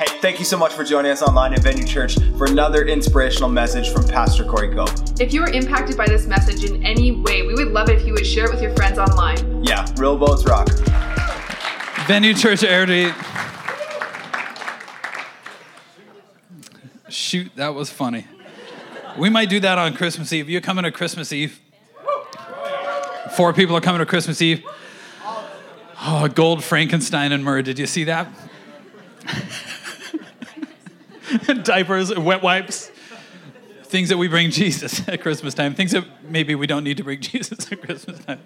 Hey, thank you so much for joining us online at Venue Church for another inspirational message from Pastor Corey Cope. If you were impacted by this message in any way, we would love it if you would share it with your friends online. Yeah, real boats rock. Venue Church Airdrie. Shoot, that was funny. We might do that on Christmas Eve. You're coming to Christmas Eve? Four people are coming to Christmas Eve. Oh, gold Frankenstein and myrrh. Did you see that? Diapers, wet wipes. Things that we bring Jesus at Christmas time. Things that maybe we don't need to bring Jesus at Christmas time.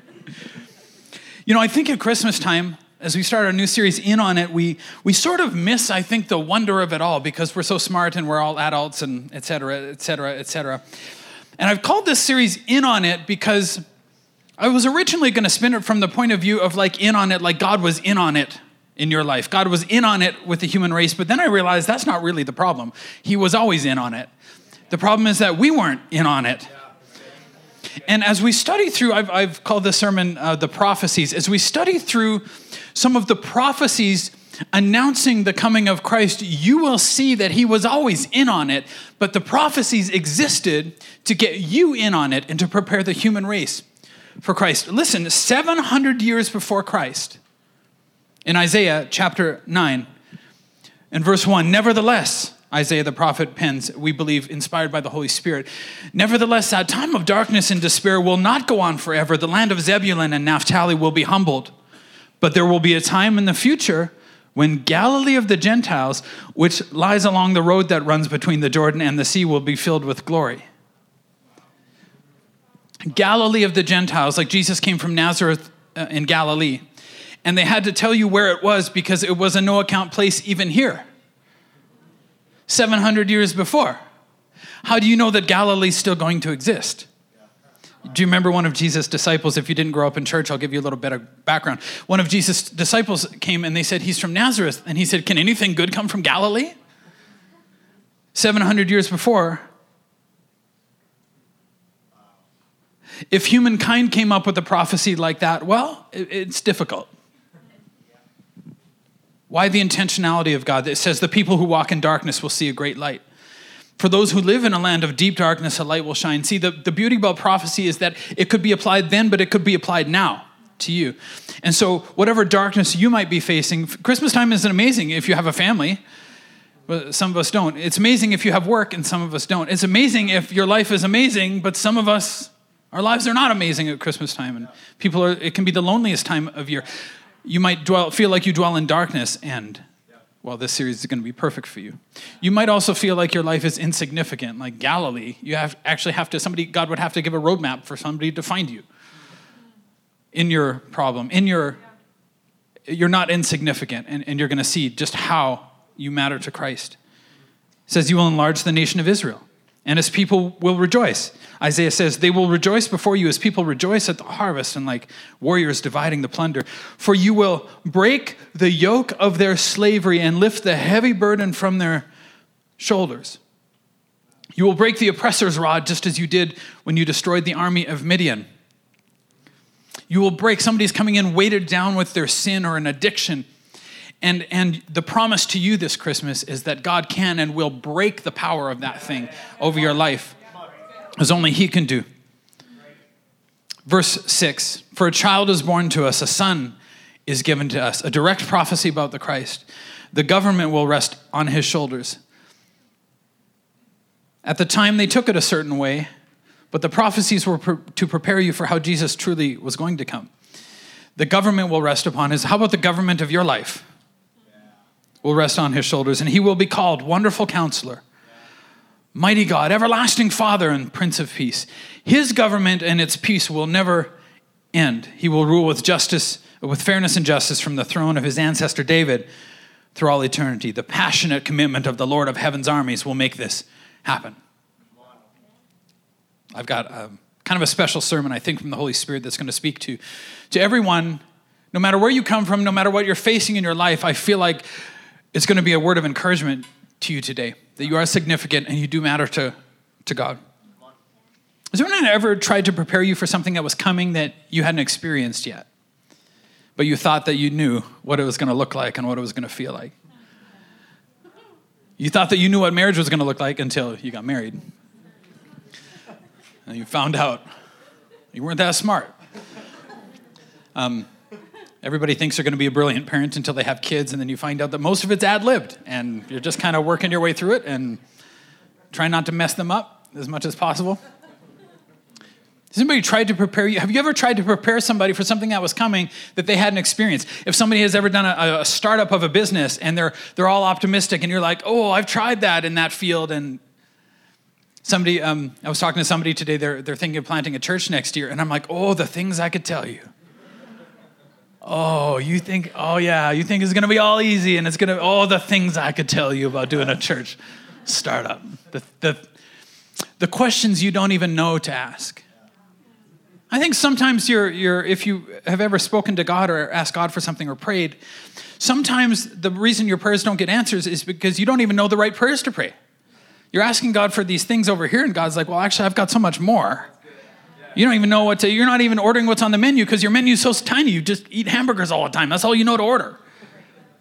You know, I think at Christmas time, as we start our new series in on it, we, we sort of miss, I think, the wonder of it all because we're so smart and we're all adults and et cetera, et cetera, et cetera. And I've called this series in on it because I was originally going to spin it from the point of view of like in on it, like God was in on it in your life. God was in on it with the human race, but then I realized that's not really the problem. He was always in on it. The problem is that we weren't in on it. And as we study through, I've, I've called this sermon uh, the prophecies, as we study through some of the prophecies announcing the coming of Christ, you will see that he was always in on it, but the prophecies existed to get you in on it and to prepare the human race for Christ. Listen, 700 years before Christ, in Isaiah chapter 9 and verse 1, nevertheless, Isaiah the prophet pens, we believe, inspired by the Holy Spirit. Nevertheless, that time of darkness and despair will not go on forever. The land of Zebulun and Naphtali will be humbled. But there will be a time in the future when Galilee of the Gentiles, which lies along the road that runs between the Jordan and the sea, will be filled with glory. Galilee of the Gentiles, like Jesus came from Nazareth uh, in Galilee, and they had to tell you where it was because it was a no account place even here, 700 years before. How do you know that Galilee's still going to exist? Do you remember one of Jesus' disciples? If you didn't grow up in church, I'll give you a little bit of background. One of Jesus' disciples came and they said, He's from Nazareth. And he said, Can anything good come from Galilee? 700 years before, if humankind came up with a prophecy like that, well, it's difficult. Why the intentionality of God? It says, The people who walk in darkness will see a great light. For those who live in a land of deep darkness, a light will shine. See, the, the beauty about prophecy is that it could be applied then, but it could be applied now to you. And so, whatever darkness you might be facing, Christmas time isn't amazing if you have a family. But some of us don't. It's amazing if you have work, and some of us don't. It's amazing if your life is amazing, but some of us, our lives are not amazing at Christmas time. And people are, it can be the loneliest time of year. You might dwell, feel like you dwell in darkness, and well, this series is going to be perfect for you. You might also feel like your life is insignificant, like Galilee. You have actually have to somebody God would have to give a roadmap for somebody to find you in your problem, in your you're not insignificant, and, and you're going to see just how you matter to Christ. It says you will enlarge the nation of Israel, and his people will rejoice. Isaiah says, They will rejoice before you as people rejoice at the harvest and like warriors dividing the plunder. For you will break the yoke of their slavery and lift the heavy burden from their shoulders. You will break the oppressor's rod just as you did when you destroyed the army of Midian. You will break, somebody's coming in weighted down with their sin or an addiction. And, and the promise to you this Christmas is that God can and will break the power of that thing over your life as only He can do. Verse 6 For a child is born to us, a son is given to us, a direct prophecy about the Christ. The government will rest on His shoulders. At the time, they took it a certain way, but the prophecies were to prepare you for how Jesus truly was going to come. The government will rest upon his. How about the government of your life? Will rest on his shoulders, and he will be called Wonderful Counselor Mighty God, everlasting Father, and Prince of Peace. His government and its peace will never end. He will rule with justice, with fairness and justice from the throne of his ancestor David through all eternity. The passionate commitment of the Lord of heaven's armies will make this happen. I've got a, kind of a special sermon, I think, from the Holy Spirit that's going to speak to, to everyone, no matter where you come from, no matter what you're facing in your life. I feel like it's going to be a word of encouragement to you today that you are significant and you do matter to, to God. Has anyone ever tried to prepare you for something that was coming that you hadn't experienced yet? But you thought that you knew what it was going to look like and what it was going to feel like? You thought that you knew what marriage was going to look like until you got married. And you found out you weren't that smart. Um, everybody thinks they're going to be a brilliant parent until they have kids, and then you find out that most of it's ad libbed, and you're just kind of working your way through it and trying not to mess them up as much as possible. Has anybody tried to prepare you? Have you ever tried to prepare somebody for something that was coming that they hadn't experienced? If somebody has ever done a, a, startup of a business and they're they're all optimistic and you're like, oh, I've tried that in that field, and somebody, um, I was talking to somebody today. They're they're thinking of planting a church next year, and I'm like, oh, the things I could tell you. Oh, you think? Oh yeah, you think it's gonna be all easy, and it's gonna. Oh, the things I could tell you about doing a church startup. The the the questions you don't even know to ask. I think sometimes you're, you're, if you have ever spoken to God or asked God for something or prayed, sometimes the reason your prayers don't get answers is because you don't even know the right prayers to pray. You're asking God for these things over here, and God's like, well, actually, I've got so much more. You don't even know what to, you're not even ordering what's on the menu because your menu's so tiny. You just eat hamburgers all the time. That's all you know to order.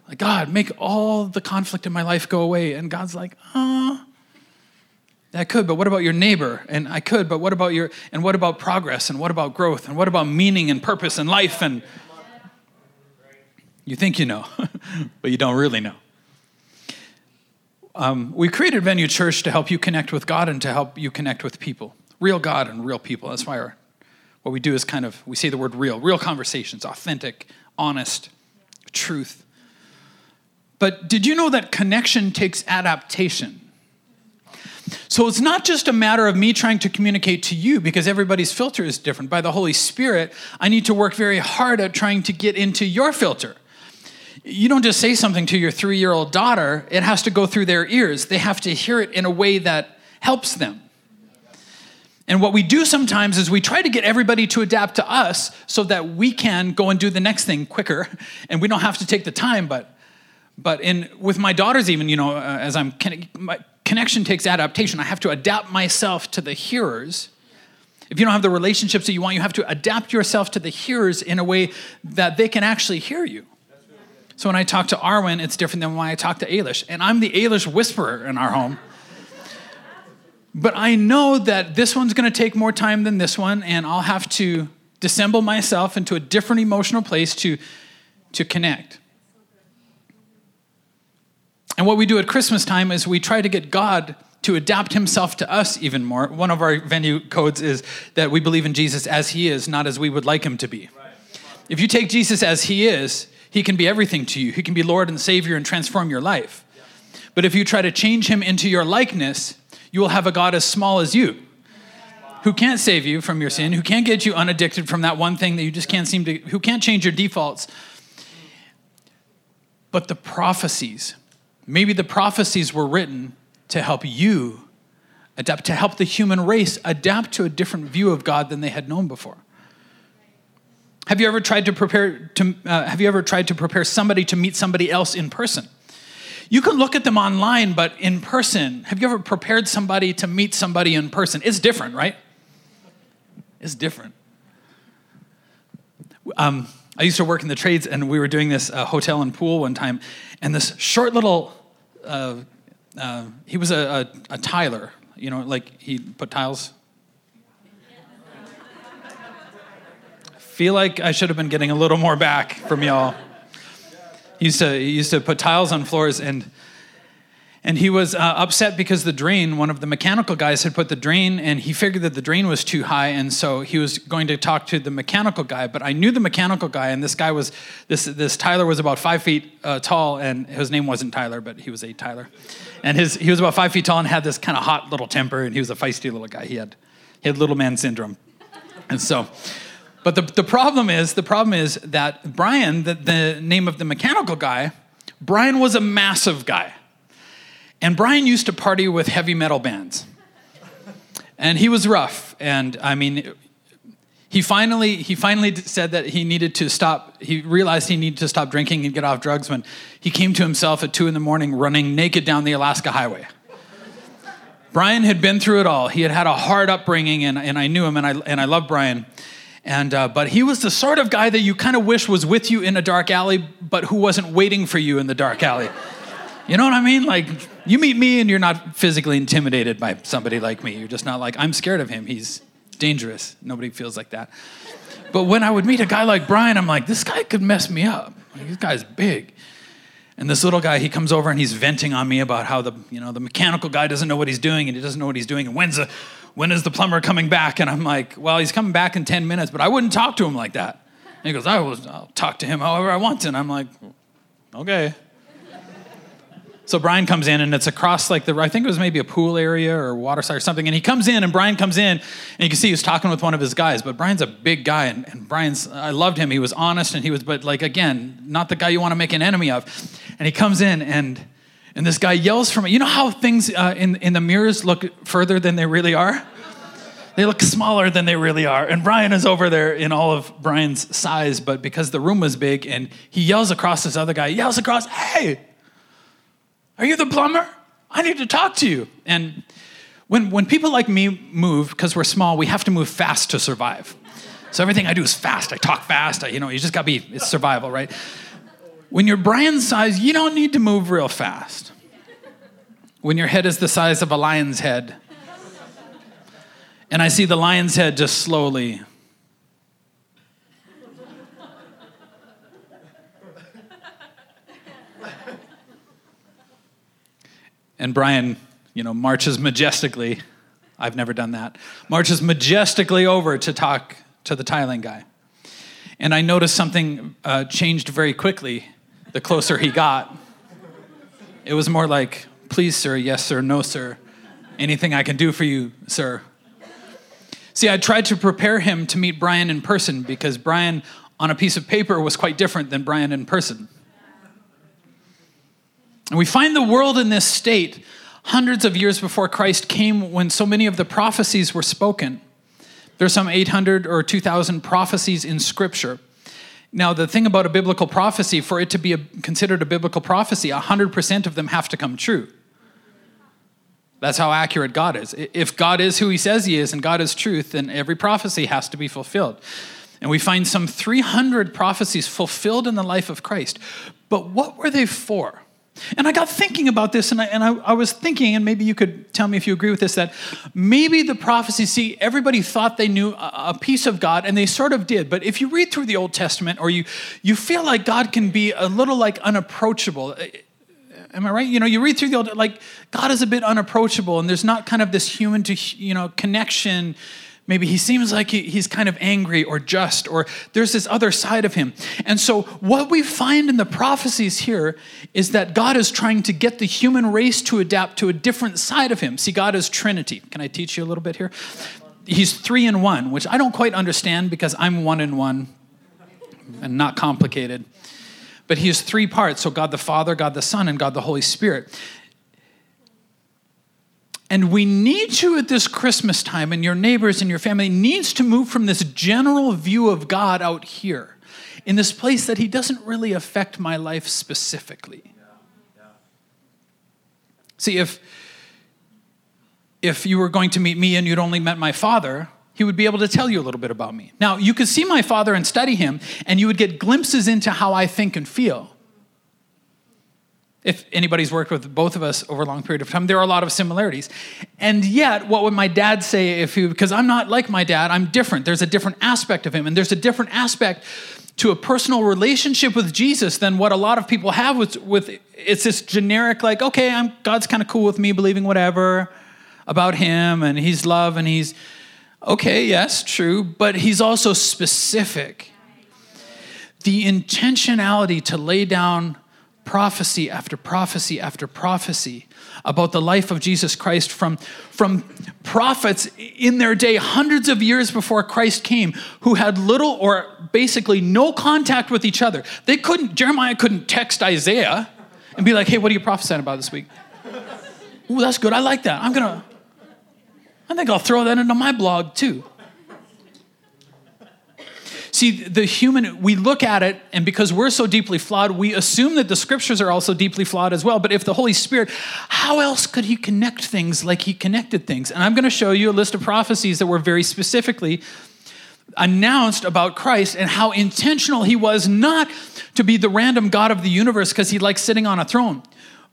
Like, God, make all the conflict in my life go away. And God's like, oh, I could, but what about your neighbor? And I could, but what about your, and what about progress? And what about growth? And what about meaning and purpose and life? And you think you know, but you don't really know. Um, we created Venue Church to help you connect with God and to help you connect with people. Real God and real people. That's why our, what we do is kind of, we say the word real, real conversations, authentic, honest, truth. But did you know that connection takes adaptation? So it's not just a matter of me trying to communicate to you because everybody's filter is different. By the Holy Spirit, I need to work very hard at trying to get into your filter. You don't just say something to your three year old daughter, it has to go through their ears. They have to hear it in a way that helps them. And what we do sometimes is we try to get everybody to adapt to us so that we can go and do the next thing quicker and we don't have to take the time. But, but in, with my daughters, even, you know, uh, as I'm, my, connection takes adaptation. I have to adapt myself to the hearers. If you don't have the relationships that you want, you have to adapt yourself to the hearers in a way that they can actually hear you. So when I talk to Arwen, it's different than when I talk to Ailish. And I'm the Ailish whisperer in our home. But I know that this one's going to take more time than this one, and I'll have to dissemble myself into a different emotional place to, to connect. And what we do at Christmas time is we try to get God to adapt himself to us even more. One of our venue codes is that we believe in Jesus as he is, not as we would like him to be. If you take Jesus as he is, he can be everything to you. He can be Lord and Savior and transform your life. But if you try to change him into your likeness, you will have a God as small as you who can't save you from your sin, who can't get you unaddicted from that one thing that you just can't seem to, who can't change your defaults. But the prophecies, Maybe the prophecies were written to help you adapt, to help the human race adapt to a different view of God than they had known before. Have you ever tried to prepare to, uh, have you ever tried to prepare somebody to meet somebody else in person? You can look at them online, but in person, have you ever prepared somebody to meet somebody in person? It's different, right? It's different. Um, I used to work in the trades, and we were doing this uh, hotel and pool one time, and this short little, uh, uh, he was a, a, a tiler, you know, like he put tiles. Feel like I should have been getting a little more back from y'all. He used to, he used to put tiles on floors, and and he was uh, upset because the drain, one of the mechanical guys had put the drain, and he figured that the drain was too high, and so he was going to talk to the mechanical guy. But I knew the mechanical guy, and this guy was this this Tyler was about five feet uh, tall, and his name wasn't Tyler, but he was a Tyler, and his he was about five feet tall and had this kind of hot little temper, and he was a feisty little guy. He had he had little man syndrome, and so. But the, the problem is the problem is that Brian, the, the name of the mechanical guy, Brian was a massive guy. And Brian used to party with heavy metal bands. And he was rough. And I mean, he finally, he finally said that he needed to stop. He realized he needed to stop drinking and get off drugs when he came to himself at two in the morning running naked down the Alaska highway. Brian had been through it all. He had had a hard upbringing, and, and I knew him, and I, and I love Brian. And, uh, but he was the sort of guy that you kind of wish was with you in a dark alley, but who wasn't waiting for you in the dark alley. You know what I mean? Like, you meet me and you're not physically intimidated by somebody like me. You're just not like, I'm scared of him. He's dangerous. Nobody feels like that. But when I would meet a guy like Brian, I'm like, this guy could mess me up. Like, this guy's big. And this little guy, he comes over and he's venting on me about how the, you know, the mechanical guy doesn't know what he's doing and he doesn't know what he's doing. And when's the, when is the plumber coming back? And I'm like, well, he's coming back in 10 minutes, but I wouldn't talk to him like that. And he goes, I will, I'll talk to him however I want to. And I'm like, okay. So Brian comes in and it's across like the, I think it was maybe a pool area or water side or something. And he comes in and Brian comes in and you can see he's talking with one of his guys, but Brian's a big guy and, and Brian's, I loved him. He was honest and he was, but like, again, not the guy you want to make an enemy of. And he comes in and, and this guy yells from, me, you know how things uh, in, in the mirrors look further than they really are? They look smaller than they really are. And Brian is over there in all of Brian's size, but because the room was big and he yells across this other guy, yells across, hey, are you the plumber? I need to talk to you. And when, when people like me move, because we're small, we have to move fast to survive. So everything I do is fast. I talk fast. I, you know, you just got to be, it's survival, right? When you're Brian's size, you don't need to move real fast. When your head is the size of a lion's head, and I see the lion's head just slowly And Brian, you know, marches majestically. I've never done that. Marches majestically over to talk to the tiling guy. And I noticed something uh, changed very quickly the closer he got. It was more like, please, sir, yes, sir, no, sir. Anything I can do for you, sir. See, I tried to prepare him to meet Brian in person because Brian on a piece of paper was quite different than Brian in person. And we find the world in this state hundreds of years before Christ came when so many of the prophecies were spoken. There's some 800 or 2,000 prophecies in Scripture. Now, the thing about a biblical prophecy, for it to be a, considered a biblical prophecy, 100% of them have to come true. That's how accurate God is. If God is who he says he is and God is truth, then every prophecy has to be fulfilled. And we find some 300 prophecies fulfilled in the life of Christ. But what were they for? And I got thinking about this, and I, and I, I, was thinking, and maybe you could tell me if you agree with this, that maybe the prophecy, see, everybody thought they knew a, a, piece of God, and they sort of did. But if you read through the Old Testament, or you, you feel like God can be a little like unapproachable. Eh, eh, am I right? You know, you read through the Old, like, God is a bit unapproachable, and there's not kind of this human to, you know, connection Maybe he seems like he's kind of angry or just, or there's this other side of him. And so, what we find in the prophecies here is that God is trying to get the human race to adapt to a different side of him. See, God is Trinity. Can I teach you a little bit here? He's three in one, which I don't quite understand because I'm one in one and not complicated. But he is three parts so God the Father, God the Son, and God the Holy Spirit. And we need you at this Christmas time, and your neighbors and your family needs to move from this general view of God out here in this place that He doesn't really affect my life specifically. Yeah, yeah. See, if if you were going to meet me and you'd only met my father, he would be able to tell you a little bit about me. Now, you could see my father and study him, and you would get glimpses into how I think and feel if anybody's worked with both of us over a long period of time, there are a lot of similarities. And yet, what would my dad say if he, because I'm not like my dad, I'm different. There's a different aspect of him, and there's a different aspect to a personal relationship with Jesus than what a lot of people have with, with it's this generic, like, okay, I'm, God's kind of cool with me believing whatever about him, and he's love, and he's, okay, yes, true, but he's also specific. The intentionality to lay down prophecy after prophecy after prophecy about the life of Jesus Christ from, from prophets in their day, hundreds of years before Christ came, who had little or basically no contact with each other. They couldn't, Jeremiah couldn't text Isaiah and be like, hey, what are you prophesying about this week? Ooh, that's good. I like that. I'm going to, I think I'll throw that into my blog too. See, the human, we look at it, and because we're so deeply flawed, we assume that the scriptures are also deeply flawed as well. But if the Holy Spirit, how else could he connect things like he connected things? And I'm going to show you a list of prophecies that were very specifically announced about Christ and how intentional he was not to be the random God of the universe because he likes sitting on a throne,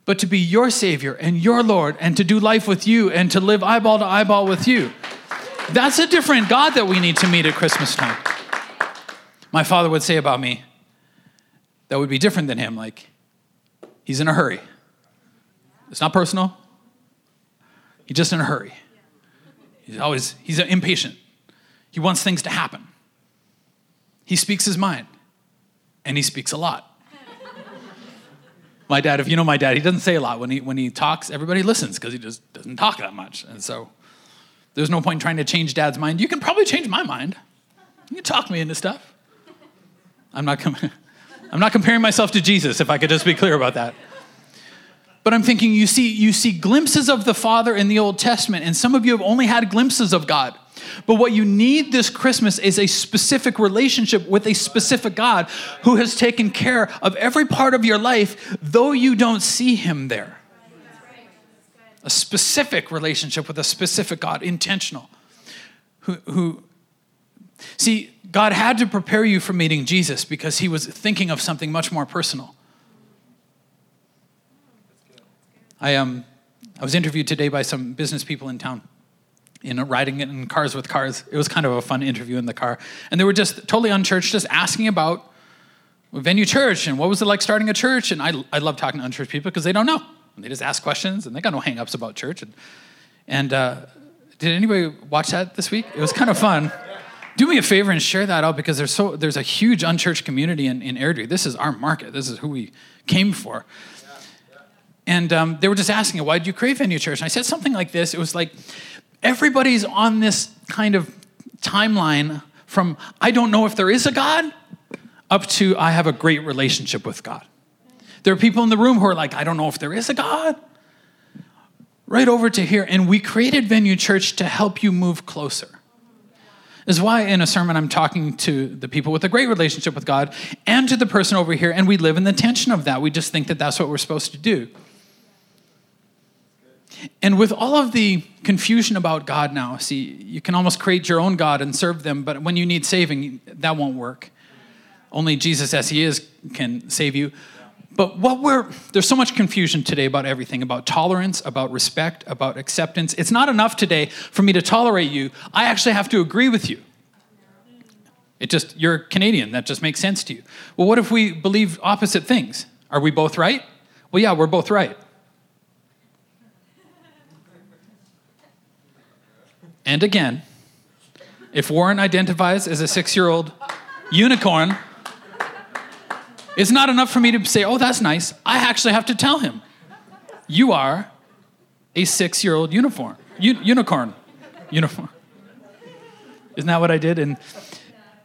but to be your Savior and your Lord and to do life with you and to live eyeball to eyeball with you. That's a different God that we need to meet at Christmas time. My father would say about me, that would be different than him. Like, he's in a hurry. It's not personal. He's just in a hurry. He's always, he's impatient. He wants things to happen. He speaks his mind, and he speaks a lot. my dad, if you know my dad, he doesn't say a lot. When he, when he talks, everybody listens because he just doesn't talk that much. And so there's no point in trying to change dad's mind. You can probably change my mind. You can talk me into stuff. I'm not, com- I'm not comparing myself to Jesus, if I could just be clear about that. But I'm thinking you see, you see glimpses of the Father in the Old Testament, and some of you have only had glimpses of God. But what you need this Christmas is a specific relationship with a specific God who has taken care of every part of your life, though you don't see him there. A specific relationship with a specific God, intentional. Who, who see, God had to prepare you for meeting Jesus because he was thinking of something much more personal. I, um, I was interviewed today by some business people in town, in riding in cars with cars. It was kind of a fun interview in the car. And they were just totally unchurched, just asking about venue church and what was it like starting a church. And I, I love talking to unchurched people because they don't know. And they just ask questions and they got no hangups about church. And, and uh, did anybody watch that this week? It was kind of fun. Do me a favor and share that out because there's, so, there's a huge unchurched community in, in Airdrie. This is our market. This is who we came for. And um, they were just asking, why did you create Venue Church? And I said something like this. It was like, everybody's on this kind of timeline from, I don't know if there is a God, up to, I have a great relationship with God. There are people in the room who are like, I don't know if there is a God. Right over to here. And we created Venue Church to help you move closer. Is why in a sermon I'm talking to the people with a great relationship with God and to the person over here, and we live in the tension of that. We just think that that's what we're supposed to do. And with all of the confusion about God now, see, you can almost create your own God and serve them, but when you need saving, that won't work. Only Jesus, as He is, can save you. But what we're, there's so much confusion today about everything about tolerance, about respect, about acceptance. It's not enough today for me to tolerate you. I actually have to agree with you. It just, you're Canadian. That just makes sense to you. Well, what if we believe opposite things? Are we both right? Well, yeah, we're both right. And again, if Warren identifies as a six year old unicorn, it's not enough for me to say, oh, that's nice. I actually have to tell him, you are a six year old uniform, U- unicorn. Uniform. Isn't that what I did? And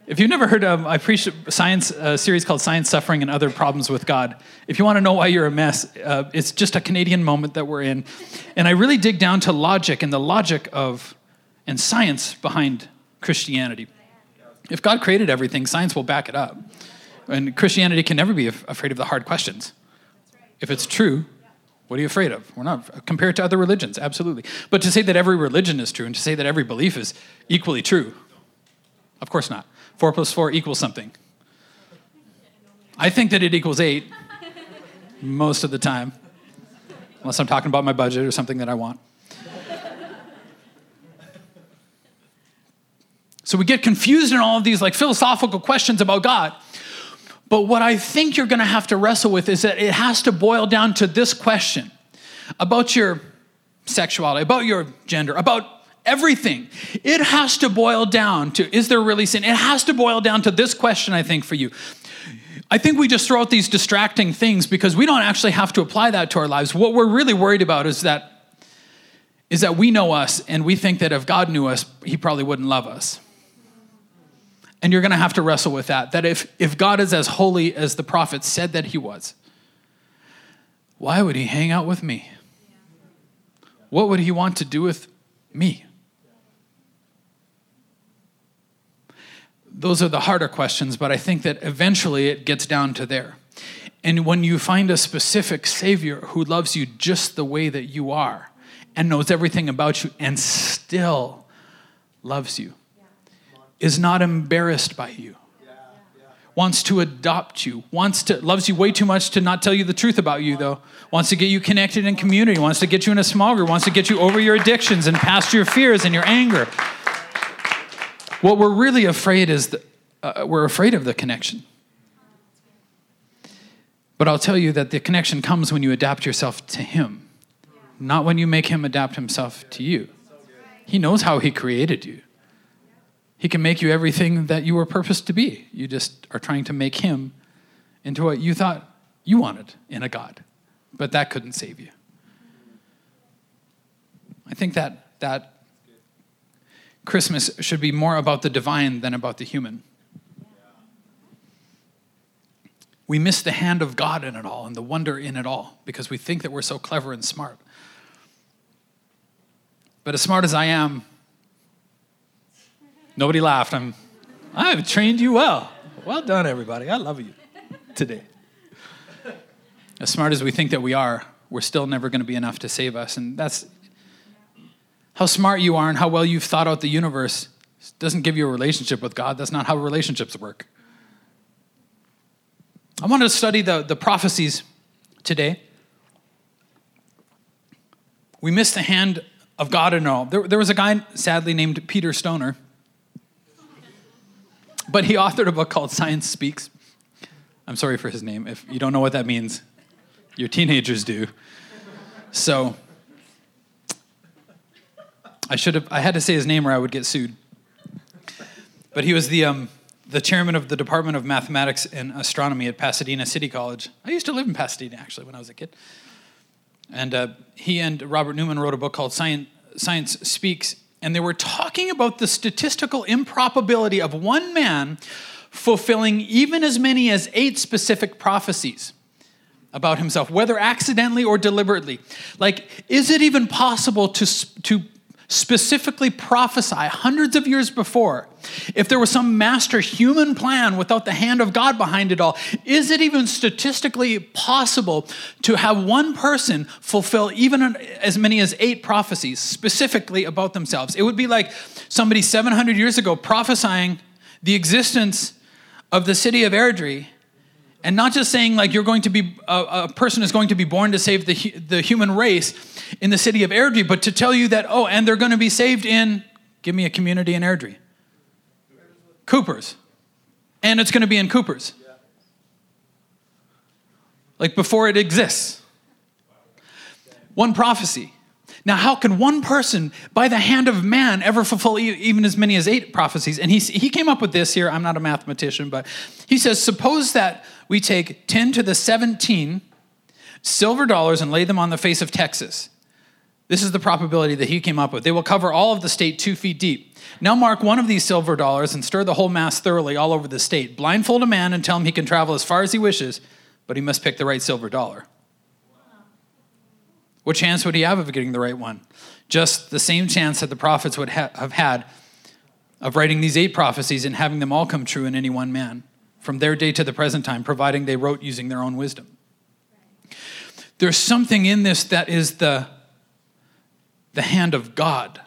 if you've never heard of, I preached a science a series called Science, Suffering, and Other Problems with God. If you want to know why you're a mess, uh, it's just a Canadian moment that we're in. And I really dig down to logic and the logic of and science behind Christianity. If God created everything, science will back it up. And Christianity can never be afraid of the hard questions. If it's true, what are you afraid of? We're not compared to other religions, absolutely. But to say that every religion is true and to say that every belief is equally true, of course not. Four plus four equals something. I think that it equals eight most of the time, unless I'm talking about my budget or something that I want. So we get confused in all of these like philosophical questions about God. But what I think you're going to have to wrestle with is that it has to boil down to this question about your sexuality, about your gender, about everything. It has to boil down to is there really sin? It has to boil down to this question, I think, for you. I think we just throw out these distracting things because we don't actually have to apply that to our lives. What we're really worried about is that is that we know us and we think that if God knew us, he probably wouldn't love us. And you're going to have to wrestle with that. That if, if God is as holy as the prophet said that he was, why would he hang out with me? What would he want to do with me? Those are the harder questions, but I think that eventually it gets down to there. And when you find a specific Savior who loves you just the way that you are and knows everything about you and still loves you, is not embarrassed by you. wants to adopt you, wants to loves you way too much to not tell you the truth about you though. Wants to get you connected in community, wants to get you in a small group, wants to get you over your addictions and past your fears and your anger. What we're really afraid is that uh, we're afraid of the connection. But I'll tell you that the connection comes when you adapt yourself to him, not when you make him adapt himself to you. He knows how he created you. He can make you everything that you were purposed to be. You just are trying to make him into what you thought you wanted in a God. But that couldn't save you. I think that that Christmas should be more about the divine than about the human. We miss the hand of God in it all and the wonder in it all because we think that we're so clever and smart. But as smart as I am, Nobody laughed. I'm, I've trained you well. Well done, everybody. I love you today. As smart as we think that we are, we're still never going to be enough to save us. And that's how smart you are and how well you've thought out the universe doesn't give you a relationship with God. That's not how relationships work. I want to study the, the prophecies today. We missed the hand of God in all. There, there was a guy, sadly, named Peter Stoner but he authored a book called Science Speaks. I'm sorry for his name. If you don't know what that means, your teenagers do. So I should have I had to say his name or I would get sued. But he was the um, the chairman of the Department of Mathematics and Astronomy at Pasadena City College. I used to live in Pasadena actually when I was a kid. And uh, he and Robert Newman wrote a book called Science, Science Speaks, and they were talking about the statistical improbability of one man fulfilling even as many as eight specific prophecies about himself, whether accidentally or deliberately. Like, is it even possible to, to specifically prophesy hundreds of years before, if there was some master human plan without the hand of God behind it all, is it even statistically possible to have one person fulfill even as many as eight prophecies specifically about themselves? It would be like somebody 700 years ago prophesying the existence of the city of Airdrie and not just saying like you're going to be a, a, person is going to be born to save the, the human race in the city of Airdrie, but to tell you that oh, and they're going to be saved in give me a community in Airdrie, Coopers, and it's going to be in Coopers, like before it exists. One prophecy. Now, how can one person, by the hand of man, ever fulfill even as many as eight prophecies? And he, he came up with this here. I'm not a mathematician, but he says, suppose that we take 10 to the 17 silver dollars and lay them on the face of Texas. This is the probability that he came up with. They will cover all of the state two feet deep. Now mark one of these silver dollars and stir the whole mass thoroughly all over the state. Blindfold a man and tell him he can travel as far as he wishes, but he must pick the right silver dollar. What chance would he have of getting the right one? Just the same chance that the prophets would ha- have had of writing these eight prophecies and having them all come true in any one man from their day to the present time, providing they wrote using their own wisdom. There's something in this that is the, the hand of God.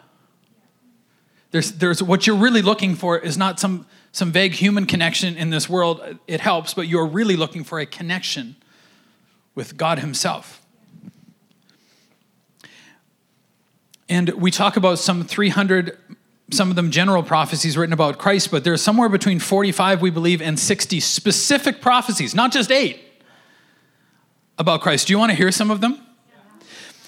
There's, there's what you're really looking for is not some, some vague human connection in this world. It helps, but you're really looking for a connection with God Himself. And we talk about some 300, some of them general prophecies written about Christ, but there's somewhere between 45, we believe, and 60 specific prophecies, not just eight, about Christ. Do you want to hear some of them?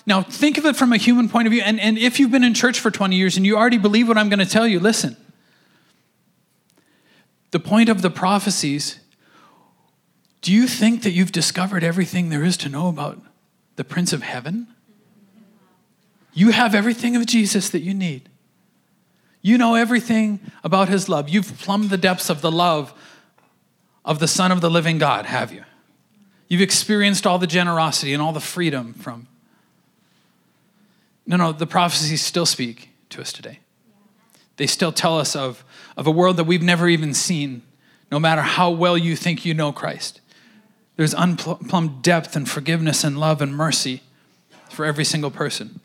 Now, think of it from a human point of view. And, and if you've been in church for 20 years and you already believe what I'm going to tell you, listen. The point of the prophecies do you think that you've discovered everything there is to know about the Prince of Heaven? You have everything of Jesus that you need. You know everything about his love. You've plumbed the depths of the love of the Son of the living God, have you? You've experienced all the generosity and all the freedom from. No, no, the prophecies still speak to us today. They still tell us of, of a world that we've never even seen, no matter how well you think you know Christ. There's unplumbed depth and forgiveness and love and mercy for every single person.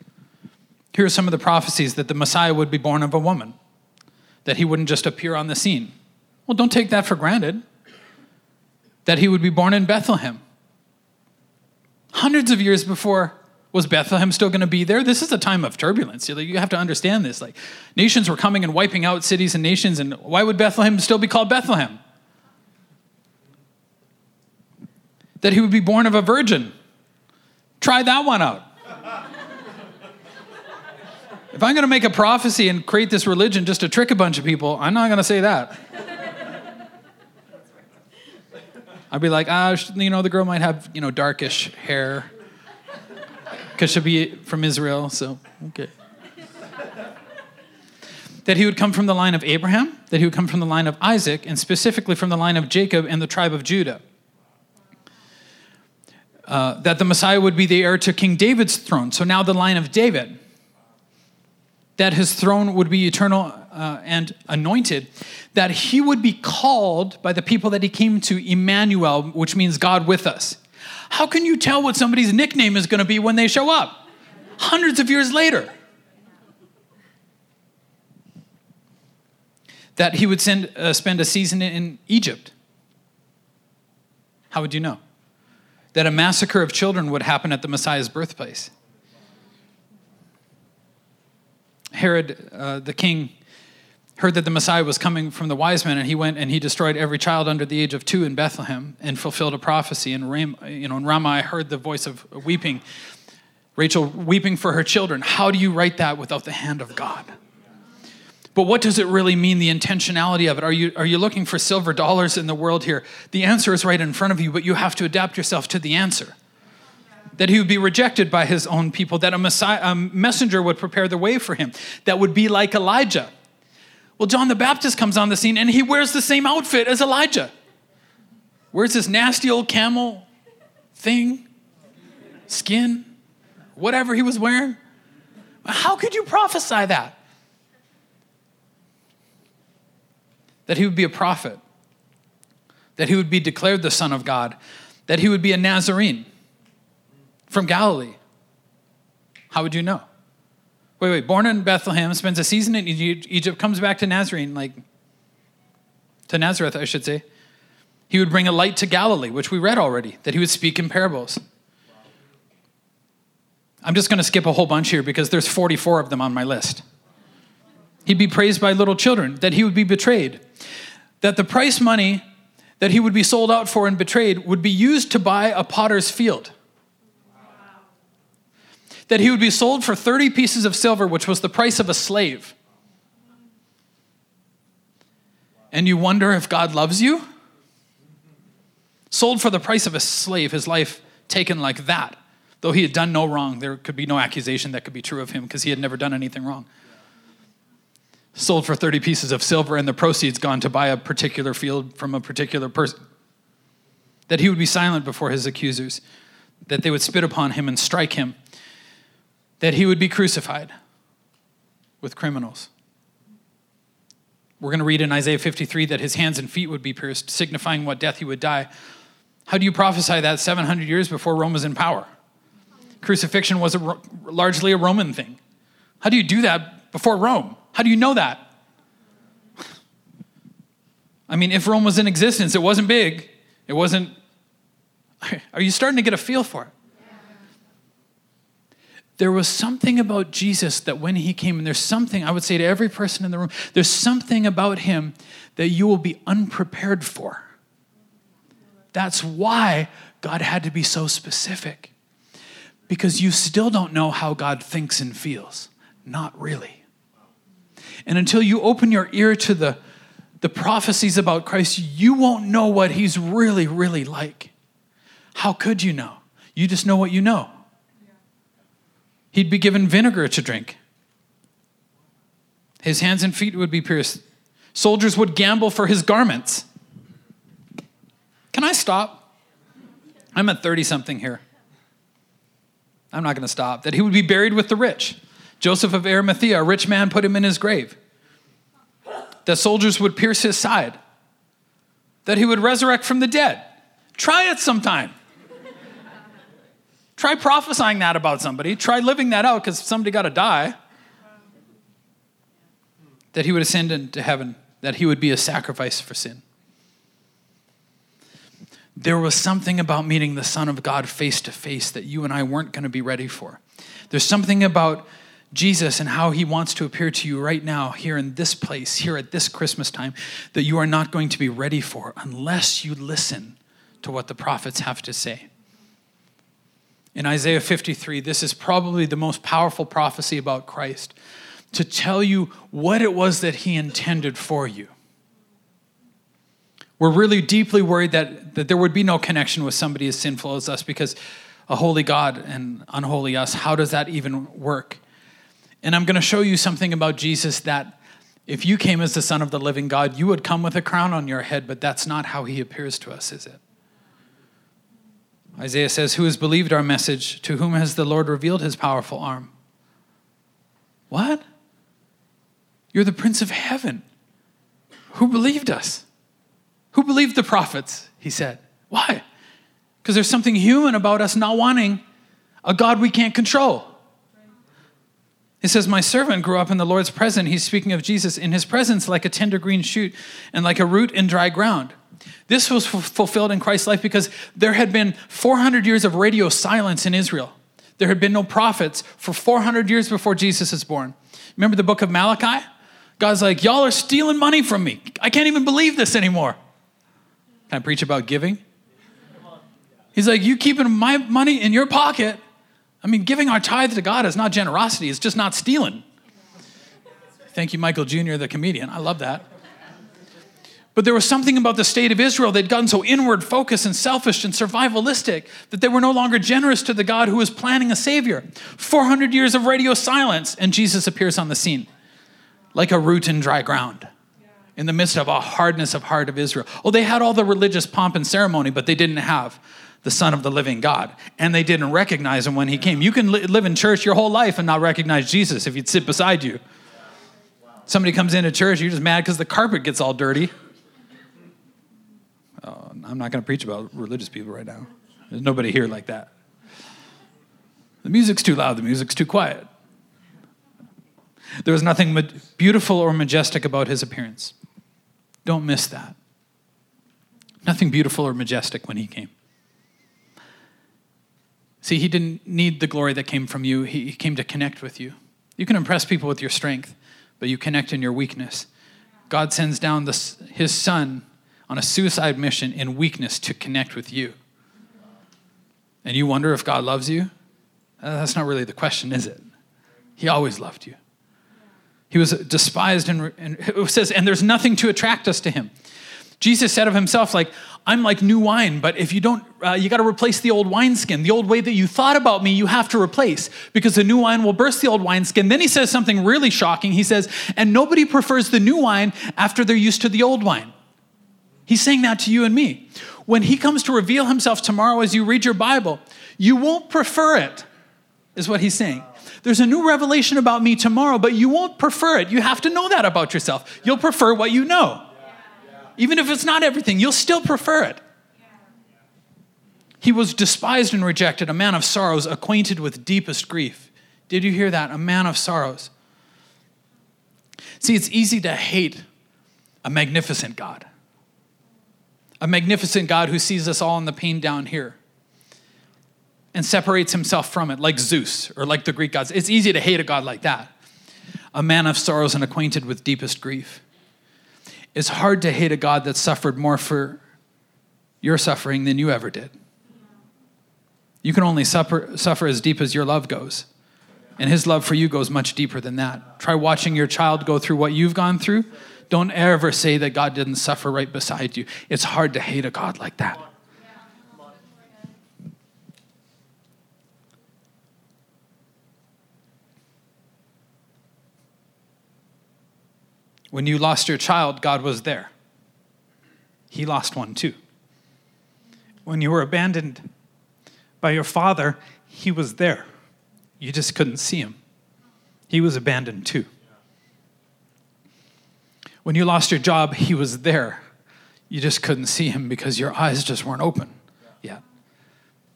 Here are some of the prophecies that the Messiah would be born of a woman, that he wouldn't just appear on the scene. Well, don't take that for granted. that he would be born in Bethlehem. Hundreds of years before, was Bethlehem still going to be there? This is a time of turbulence. You have to understand this. Like nations were coming and wiping out cities and nations, and why would Bethlehem still be called Bethlehem? That he would be born of a virgin. Try that one out. If I'm going to make a prophecy and create this religion just to trick a bunch of people, I'm not going to say that. I'd be like, ah, you know, the girl might have, you know, darkish hair because she'll be from Israel, so okay. that he would come from the line of Abraham, that he would come from the line of Isaac, and specifically from the line of Jacob and the tribe of Judah. Uh, that the Messiah would be the heir to King David's throne. So now the line of David. That his throne would be eternal uh, and anointed. That he would be called by the people that he came to Emmanuel, which means God with us. How can you tell what somebody's nickname is going to be when they show up? Hundreds of years later. That he would send, uh, spend a season in Egypt. How would you know? That a massacre of children would happen at the Messiah's birthplace. Herod, uh, the king, heard that the Messiah was coming from the wise men, and he went and he destroyed every child under the age of two in Bethlehem and fulfilled a prophecy. And Ram, you know, in Ramah, I heard the voice of weeping, Rachel weeping for her children. How do you write that without the hand of God? But what does it really mean, the intentionality of it? Are you, are you looking for silver dollars in the world here? The answer is right in front of you, but you have to adapt yourself to the answer. That he would be rejected by his own people, that a, messiah, a messenger would prepare the way for him, that would be like Elijah well, John the Baptist comes on the scene and he wears the same outfit as Elijah. Where's this nasty old camel thing? Skin? Whatever he was wearing? How could you prophesy that? That he would be a prophet, that he would be declared the Son of God, that he would be a Nazarene from Galilee. How would you know? Wait, wait, born in Bethlehem, spends a season in Egypt, comes back to Nazarene, like, to Nazareth, I should say. He would bring a light to Galilee, which we read already, that he would speak in parables. I'm just going to skip a whole bunch here because there's 44 of them on my list. He'd be praised by little children, that he would be betrayed, that the price money that he would be sold out for and betrayed would be used to buy a potter's field that he would be sold for 30 pieces of silver, which was the price of a slave. And you wonder if God loves you? Sold for the price of a slave, his life taken like that. Though he had done no wrong, there could be no accusation that could be true of him because he had never done anything wrong. Sold for 30 pieces of silver, and the proceeds gone to buy a particular field from a particular person. That he would be silent before his accusers, that they would spit upon him and strike him, that he would be crucified with criminals. We're going to read in Isaiah 53 that his hands and feet would be pierced, signifying what death he would die. How do you prophesy that 700 years before Rome was in power? Crucifixion was a, largely a Roman thing. How do you do that before Rome? How do you know that? I mean, if Rome was in existence, it wasn't big. It wasn't. Are you starting to get a feel for it? There was something about Jesus that when he came, and there's something, I would say to every person in the room, there's something about him that you will be unprepared for. That's why God had to be so specific. Because you still don't know how God thinks and feels. Not really. And until you open your ear to the, the prophecies about Christ, you won't know what he's really, really like. How could you know? You just know what you know. He'd be given vinegar to drink. His hands and feet would be pierced. Soldiers would gamble for his garments. Can I stop? I'm at 30 something here. I'm not going to stop. That he would be buried with the rich. Joseph of Arimathea, a rich man, put him in his grave. That soldiers would pierce his side. That he would resurrect from the dead. Try it sometime. Try prophesying that about somebody. Try living that out because somebody got to die. That he would ascend into heaven, that he would be a sacrifice for sin. there was something about meeting the Son of God face to face that you and I weren't going to be ready for. There's something about Jesus and how he wants to appear to you right now, here in this place, here at this Christmas time, that you are not going to be ready for unless you listen to what the prophets have to say. In Isaiah 53, this is probably the most powerful prophecy about Christ to tell you what it was that he intended for you. We're really deeply worried that, that there would be no connection with somebody as sinful as us because a holy God and unholy us, how does that even work? And I'm going to show you something about Jesus that if you came as the Son of the living God, you would come with a crown on your head, but that's not how he appears to us, is it? Isaiah says, Who has believed our message? To whom has the Lord revealed his powerful arm? What? You're the Prince of Heaven. Who believed us? Who believed the prophets? He said. Why? Because there's something human about us not wanting a God we can't control. He says, My servant grew up in the Lord's presence. He's speaking of Jesus in his presence like a tender green shoot and like a root in dry ground. This was f- fulfilled in Christ's life because there had been 400 years of radio silence in Israel. There had been no prophets for 400 years before Jesus is born. Remember the book of Malachi? God's like, Y'all are stealing money from me. I can't even believe this anymore. Can I preach about giving? He's like, You keeping my money in your pocket I mean, giving our tithe to God is not generosity, it's just not stealing. Thank you, Michael Jr., the comedian. I love that. But there was something about the state of Israel. They'd gotten so inward focused and selfish and survivalistic that they were no longer generous to the God who was planning a Savior. 400 years of radio silence, and Jesus appears on the scene like a root in dry ground in the midst of a hardness of heart of Israel. Oh, they had all the religious pomp and ceremony, but they didn't have the Son of the living God. And they didn't recognize him when he came. You can li- live in church your whole life and not recognize Jesus if you'd sit beside you. Somebody comes into church, you're just mad because the carpet gets all dirty. Oh, I'm not going to preach about religious people right now. There's nobody here like that. The music's too loud, the music's too quiet. There was nothing beautiful or majestic about his appearance. Don't miss that. Nothing beautiful or majestic when he came. See, he didn't need the glory that came from you, he came to connect with you. You can impress people with your strength, but you connect in your weakness. God sends down the, his son on a suicide mission in weakness to connect with you. And you wonder if God loves you? Uh, that's not really the question, is it? He always loved you. He was despised, and, and it says, and there's nothing to attract us to him. Jesus said of himself, like, I'm like new wine, but if you don't, uh, you got to replace the old wineskin. The old way that you thought about me, you have to replace because the new wine will burst the old wineskin. Then he says something really shocking. He says, and nobody prefers the new wine after they're used to the old wine. He's saying that to you and me. When he comes to reveal himself tomorrow as you read your Bible, you won't prefer it, is what he's saying. There's a new revelation about me tomorrow, but you won't prefer it. You have to know that about yourself. You'll prefer what you know. Even if it's not everything, you'll still prefer it. He was despised and rejected, a man of sorrows, acquainted with deepest grief. Did you hear that? A man of sorrows. See, it's easy to hate a magnificent God, a magnificent God who sees us all in the pain down here and separates himself from it, like Zeus or like the Greek gods. It's easy to hate a God like that, a man of sorrows and acquainted with deepest grief. It's hard to hate a God that suffered more for your suffering than you ever did. You can only suffer, suffer as deep as your love goes. And his love for you goes much deeper than that. Try watching your child go through what you've gone through. Don't ever say that God didn't suffer right beside you. It's hard to hate a God like that. When you lost your child, God was there. He lost one too. When you were abandoned by your father, he was there. You just couldn't see him. He was abandoned too. When you lost your job, he was there. You just couldn't see him because your eyes just weren't open yet.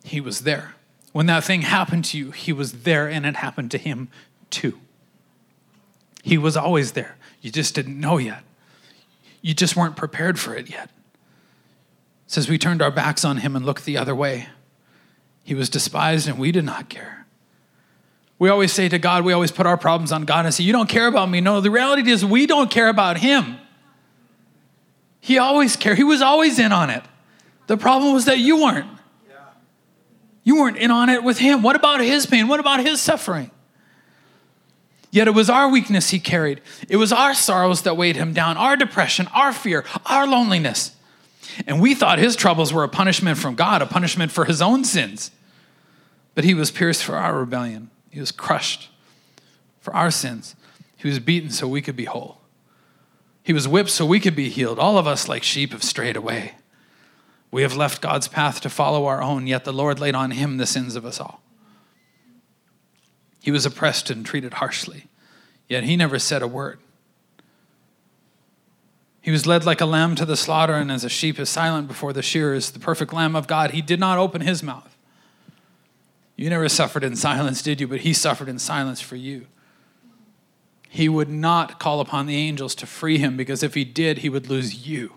He was there. When that thing happened to you, he was there and it happened to him too. He was always there. You just didn't know yet. You just weren't prepared for it yet. says we turned our backs on him and looked the other way. He was despised and we did not care. We always say to God, we always put our problems on God and say, You don't care about me. No, the reality is we don't care about him. He always cared. He was always in on it. The problem was that you weren't. You weren't in on it with him. What about his pain? What about his suffering? Yet it was our weakness he carried. It was our sorrows that weighed him down, our depression, our fear, our loneliness. And we thought his troubles were a punishment from God, a punishment for his own sins. But he was pierced for our rebellion, he was crushed for our sins, he was beaten so we could be whole. He was whipped so we could be healed. All of us, like sheep, have strayed away. We have left God's path to follow our own, yet the Lord laid on him the sins of us all. He was oppressed and treated harshly, yet he never said a word. He was led like a lamb to the slaughter, and as a sheep is silent before the shearers, the perfect Lamb of God, he did not open his mouth. You never suffered in silence, did you? But he suffered in silence for you he would not call upon the angels to free him because if he did, he would lose you.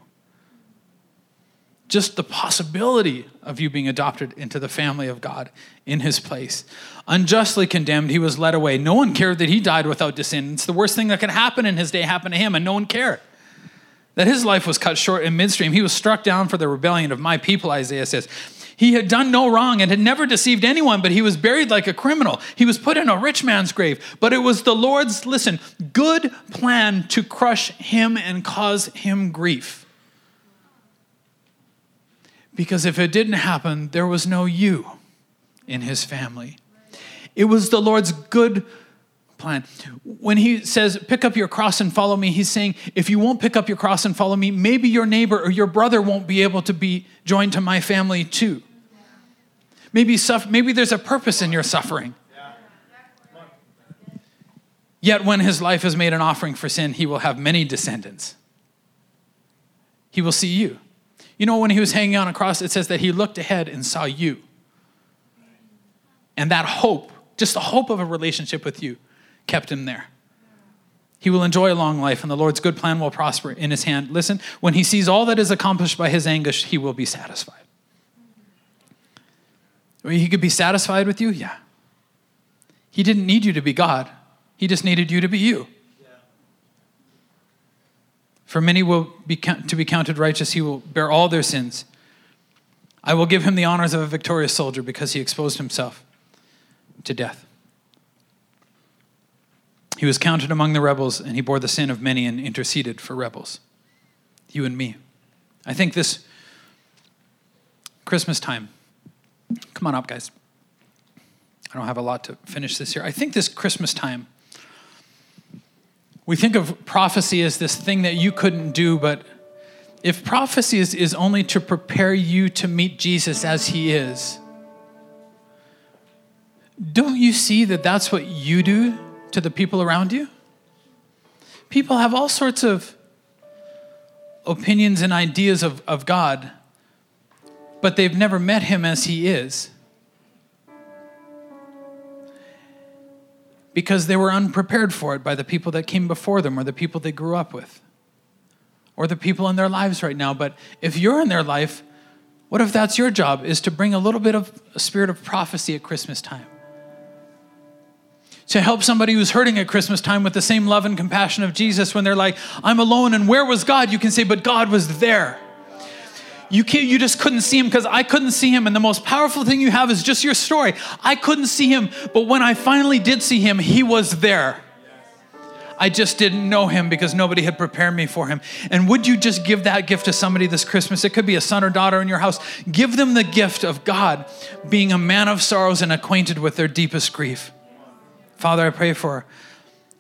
Just the possibility of you being adopted into the family of God in his place. Unjustly condemned, he was led away. No one cared that he died without descendants. The worst thing that could happen in his day happened to him, and no one cared. That his life was cut short in midstream. He was struck down for the rebellion of my people, Isaiah says. He had done no wrong and had never deceived anyone, but he was buried like a criminal. He was put in a rich man's grave. But it was the Lord's, listen, good plan to crush him and cause him grief. Because if it didn't happen, there was no you in his family. It was the Lord's good plan. When he says, pick up your cross and follow me, he's saying, if you won't pick up your cross and follow me, maybe your neighbor or your brother won't be able to be joined to my family too. Maybe, maybe there's a purpose in your suffering. Yet when his life is made an offering for sin, he will have many descendants. He will see you. You know, when he was hanging on a cross, it says that he looked ahead and saw you. And that hope, just the hope of a relationship with you, kept him there. He will enjoy a long life, and the Lord's good plan will prosper in his hand. Listen, when he sees all that is accomplished by his anguish, he will be satisfied. He could be satisfied with you? Yeah. He didn't need you to be God, he just needed you to be you. For many will be to be counted righteous, he will bear all their sins. I will give him the honors of a victorious soldier because he exposed himself to death. He was counted among the rebels, and he bore the sin of many and interceded for rebels. You and me. I think this Christmas time, come on up, guys. I don't have a lot to finish this year. I think this Christmas time, we think of prophecy as this thing that you couldn't do, but if prophecy is, is only to prepare you to meet Jesus as he is, don't you see that that's what you do to the people around you? People have all sorts of opinions and ideas of, of God, but they've never met him as he is. Because they were unprepared for it by the people that came before them or the people they grew up with or the people in their lives right now. But if you're in their life, what if that's your job is to bring a little bit of a spirit of prophecy at Christmas time? To help somebody who's hurting at Christmas time with the same love and compassion of Jesus when they're like, I'm alone and where was God? You can say, but God was there. You, can't, you just couldn't see him because I couldn't see him. And the most powerful thing you have is just your story. I couldn't see him, but when I finally did see him, he was there. I just didn't know him because nobody had prepared me for him. And would you just give that gift to somebody this Christmas? It could be a son or daughter in your house. Give them the gift of God being a man of sorrows and acquainted with their deepest grief. Father, I pray for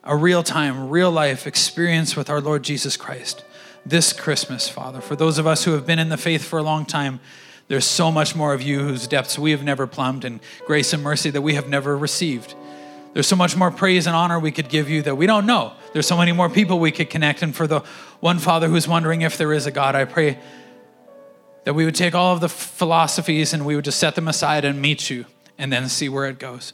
a real time, real life experience with our Lord Jesus Christ this Christmas, Father. For those of us who have been in the faith for a long time, there's so much more of you whose depths we have never plumbed and grace and mercy that we have never received. There's so much more praise and honor we could give you that we don't know. There's so many more people we could connect. And for the one father who's wondering if there is a God, I pray that we would take all of the philosophies and we would just set them aside and meet you and then see where it goes.